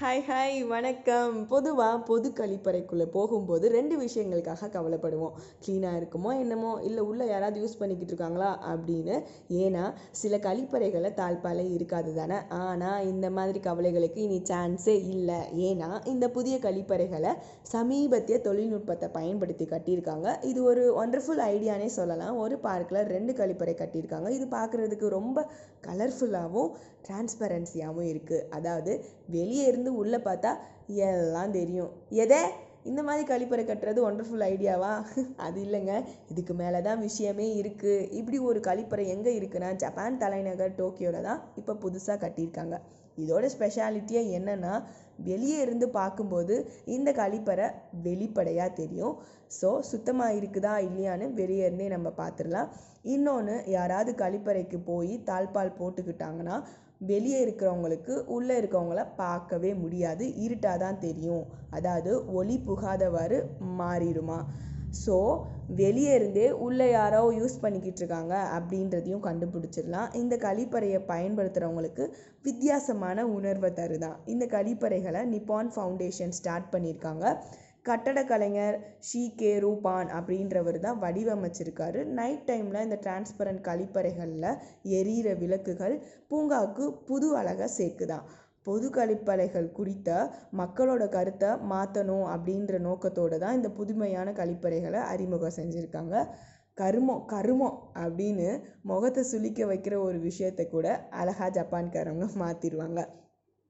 Hi hi வணக்கம். பொதுவாக பொது கழிப்பறைக்குள்ளே போகும்போது ரெண்டு விஷயங்களுக்காக கவலைப்படுவோம். க்ளீனாக இருக்குமோ என்னமோ இல்லை உள்ளே யாராவது யூஸ் பண்ணிக்கிட்டு இருக்காங்களா அப்படின்னு. ஏன்னா சில கழிப்பறைகளை தாழ்பாலே இருக்காது தானே. ஆனால் இந்த மாதிரி கவலைகளுக்கு இனி சான்ஸே இல்லை. ஏன்னா இந்த புதிய கழிப்பறைகளை சமீபத்திய தொழில்நுட்பத்தை பயன்படுத்தி கட்டியிருக்காங்க. இது ஒரு ஒண்டர்ஃபுல் ஐடியானே சொல்லலாம். ஒரு பார்க்கில் ரெண்டு கழிப்பறை கட்டியிருக்காங்க. இது பார்க்குறதுக்கு ரொம்ப கலர்ஃபுல்லாகவும் டிரான்ஸ்பரன்சியாகவும் இருக்குது அதாவது வெளியே இருந்து உள்ளே பார்த்தா எல்லாம் தெரியும். எதே? இந்த மாதிரி கழிப்பறை கட்டுறது ஒண்டர்ஃபுல் ஐடியாவா அது இல்லைங்க. இதுக்கு மேலே தான் விஷயமே இருக்குது இப்படி ஒரு கழிப்பறை எங்கே இருக்குன்னா ஜப்பான் தலைநகர் டோக்கியோவில் தான் இப்போ புதுசாக கட்டியிருக்காங்க. இதோட ஸ்பெஷாலிட்டியே என்னென்னா வெளியே இருந்து பார்க்கும்போது இந்த கழிப்பறை வெளிப்படையாக தெரியும். ஸோ சுத்தமாக இருக்குதா இல்லையான்னு வெளியே இருந்தே நம்ம பார்த்துடலாம். இன்னொன்று யாராவது கழிப்பறைக்கு போய் தாழ்பால் போட்டுக்கிட்டாங்கன்னா வெளியே இருக்கிறவங்களுக்கு உள்ளே இருக்கவங்கள பார்க்கவே முடியாது இருட்டாக தான் தெரியும். அதாவது ஒளி புகாதவாறு மாறிடுமா? ஸோ வெளியே இருந்தே உள்ளே யாரோ யூஸ் பண்ணிக்கிட்டு இருக்காங்க அப்படின்றதையும் கண்டுபிடிச்சிடலாம். இந்த கழிப்பறையை பயன்படுத்துகிறவங்களுக்கு வித்தியாசமான உணர்வை தருதான். இந்த கழிப்பறைகளை நிப்பான் ஃபவுண்டேஷன் ஸ்டார்ட் பண்ணியிருக்காங்க. கட்டட கலைஞர் ஷி கே. ரூபான் அப்படின்றவர் தான் வடிவமைச்சிருக்காரு. நைட் டைமில் இந்த டிரான்ஸ்பரண்ட் கழிப்பறைகளில் எரியிற விளக்குகள் பூங்காவுக்கு புது அழகை சேர்க்குதான். பொது கழிப்பறைகள் குறித்த மக்களோட கருத்தை மாற்றணும் அப்படின்ற நோக்கத்தோடு தான் இந்த புதுமையான கழிப்பறைகளை அறிமுகம் செஞ்சுருக்காங்க. கருமம் கருமம் அப்படின்னு முகத்தை சுளிக்க வைக்கிற ஒரு விஷயத்தை கூட அழகா ஜப்பான்காரவங்க மாற்றிடுவாங்க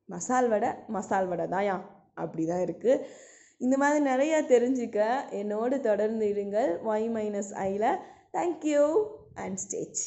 மசால் வடை மசால் வடை தாயா அப்படி தான் இருக்குது இந்த மாதிரி நிறையா தெரிஞ்சுக்க என்னோடு தொடர்ந்து இருங்கள். ஒய் மைனஸ் ஐயில் தேங்க்யூ அண்ட் ஸ்டேச்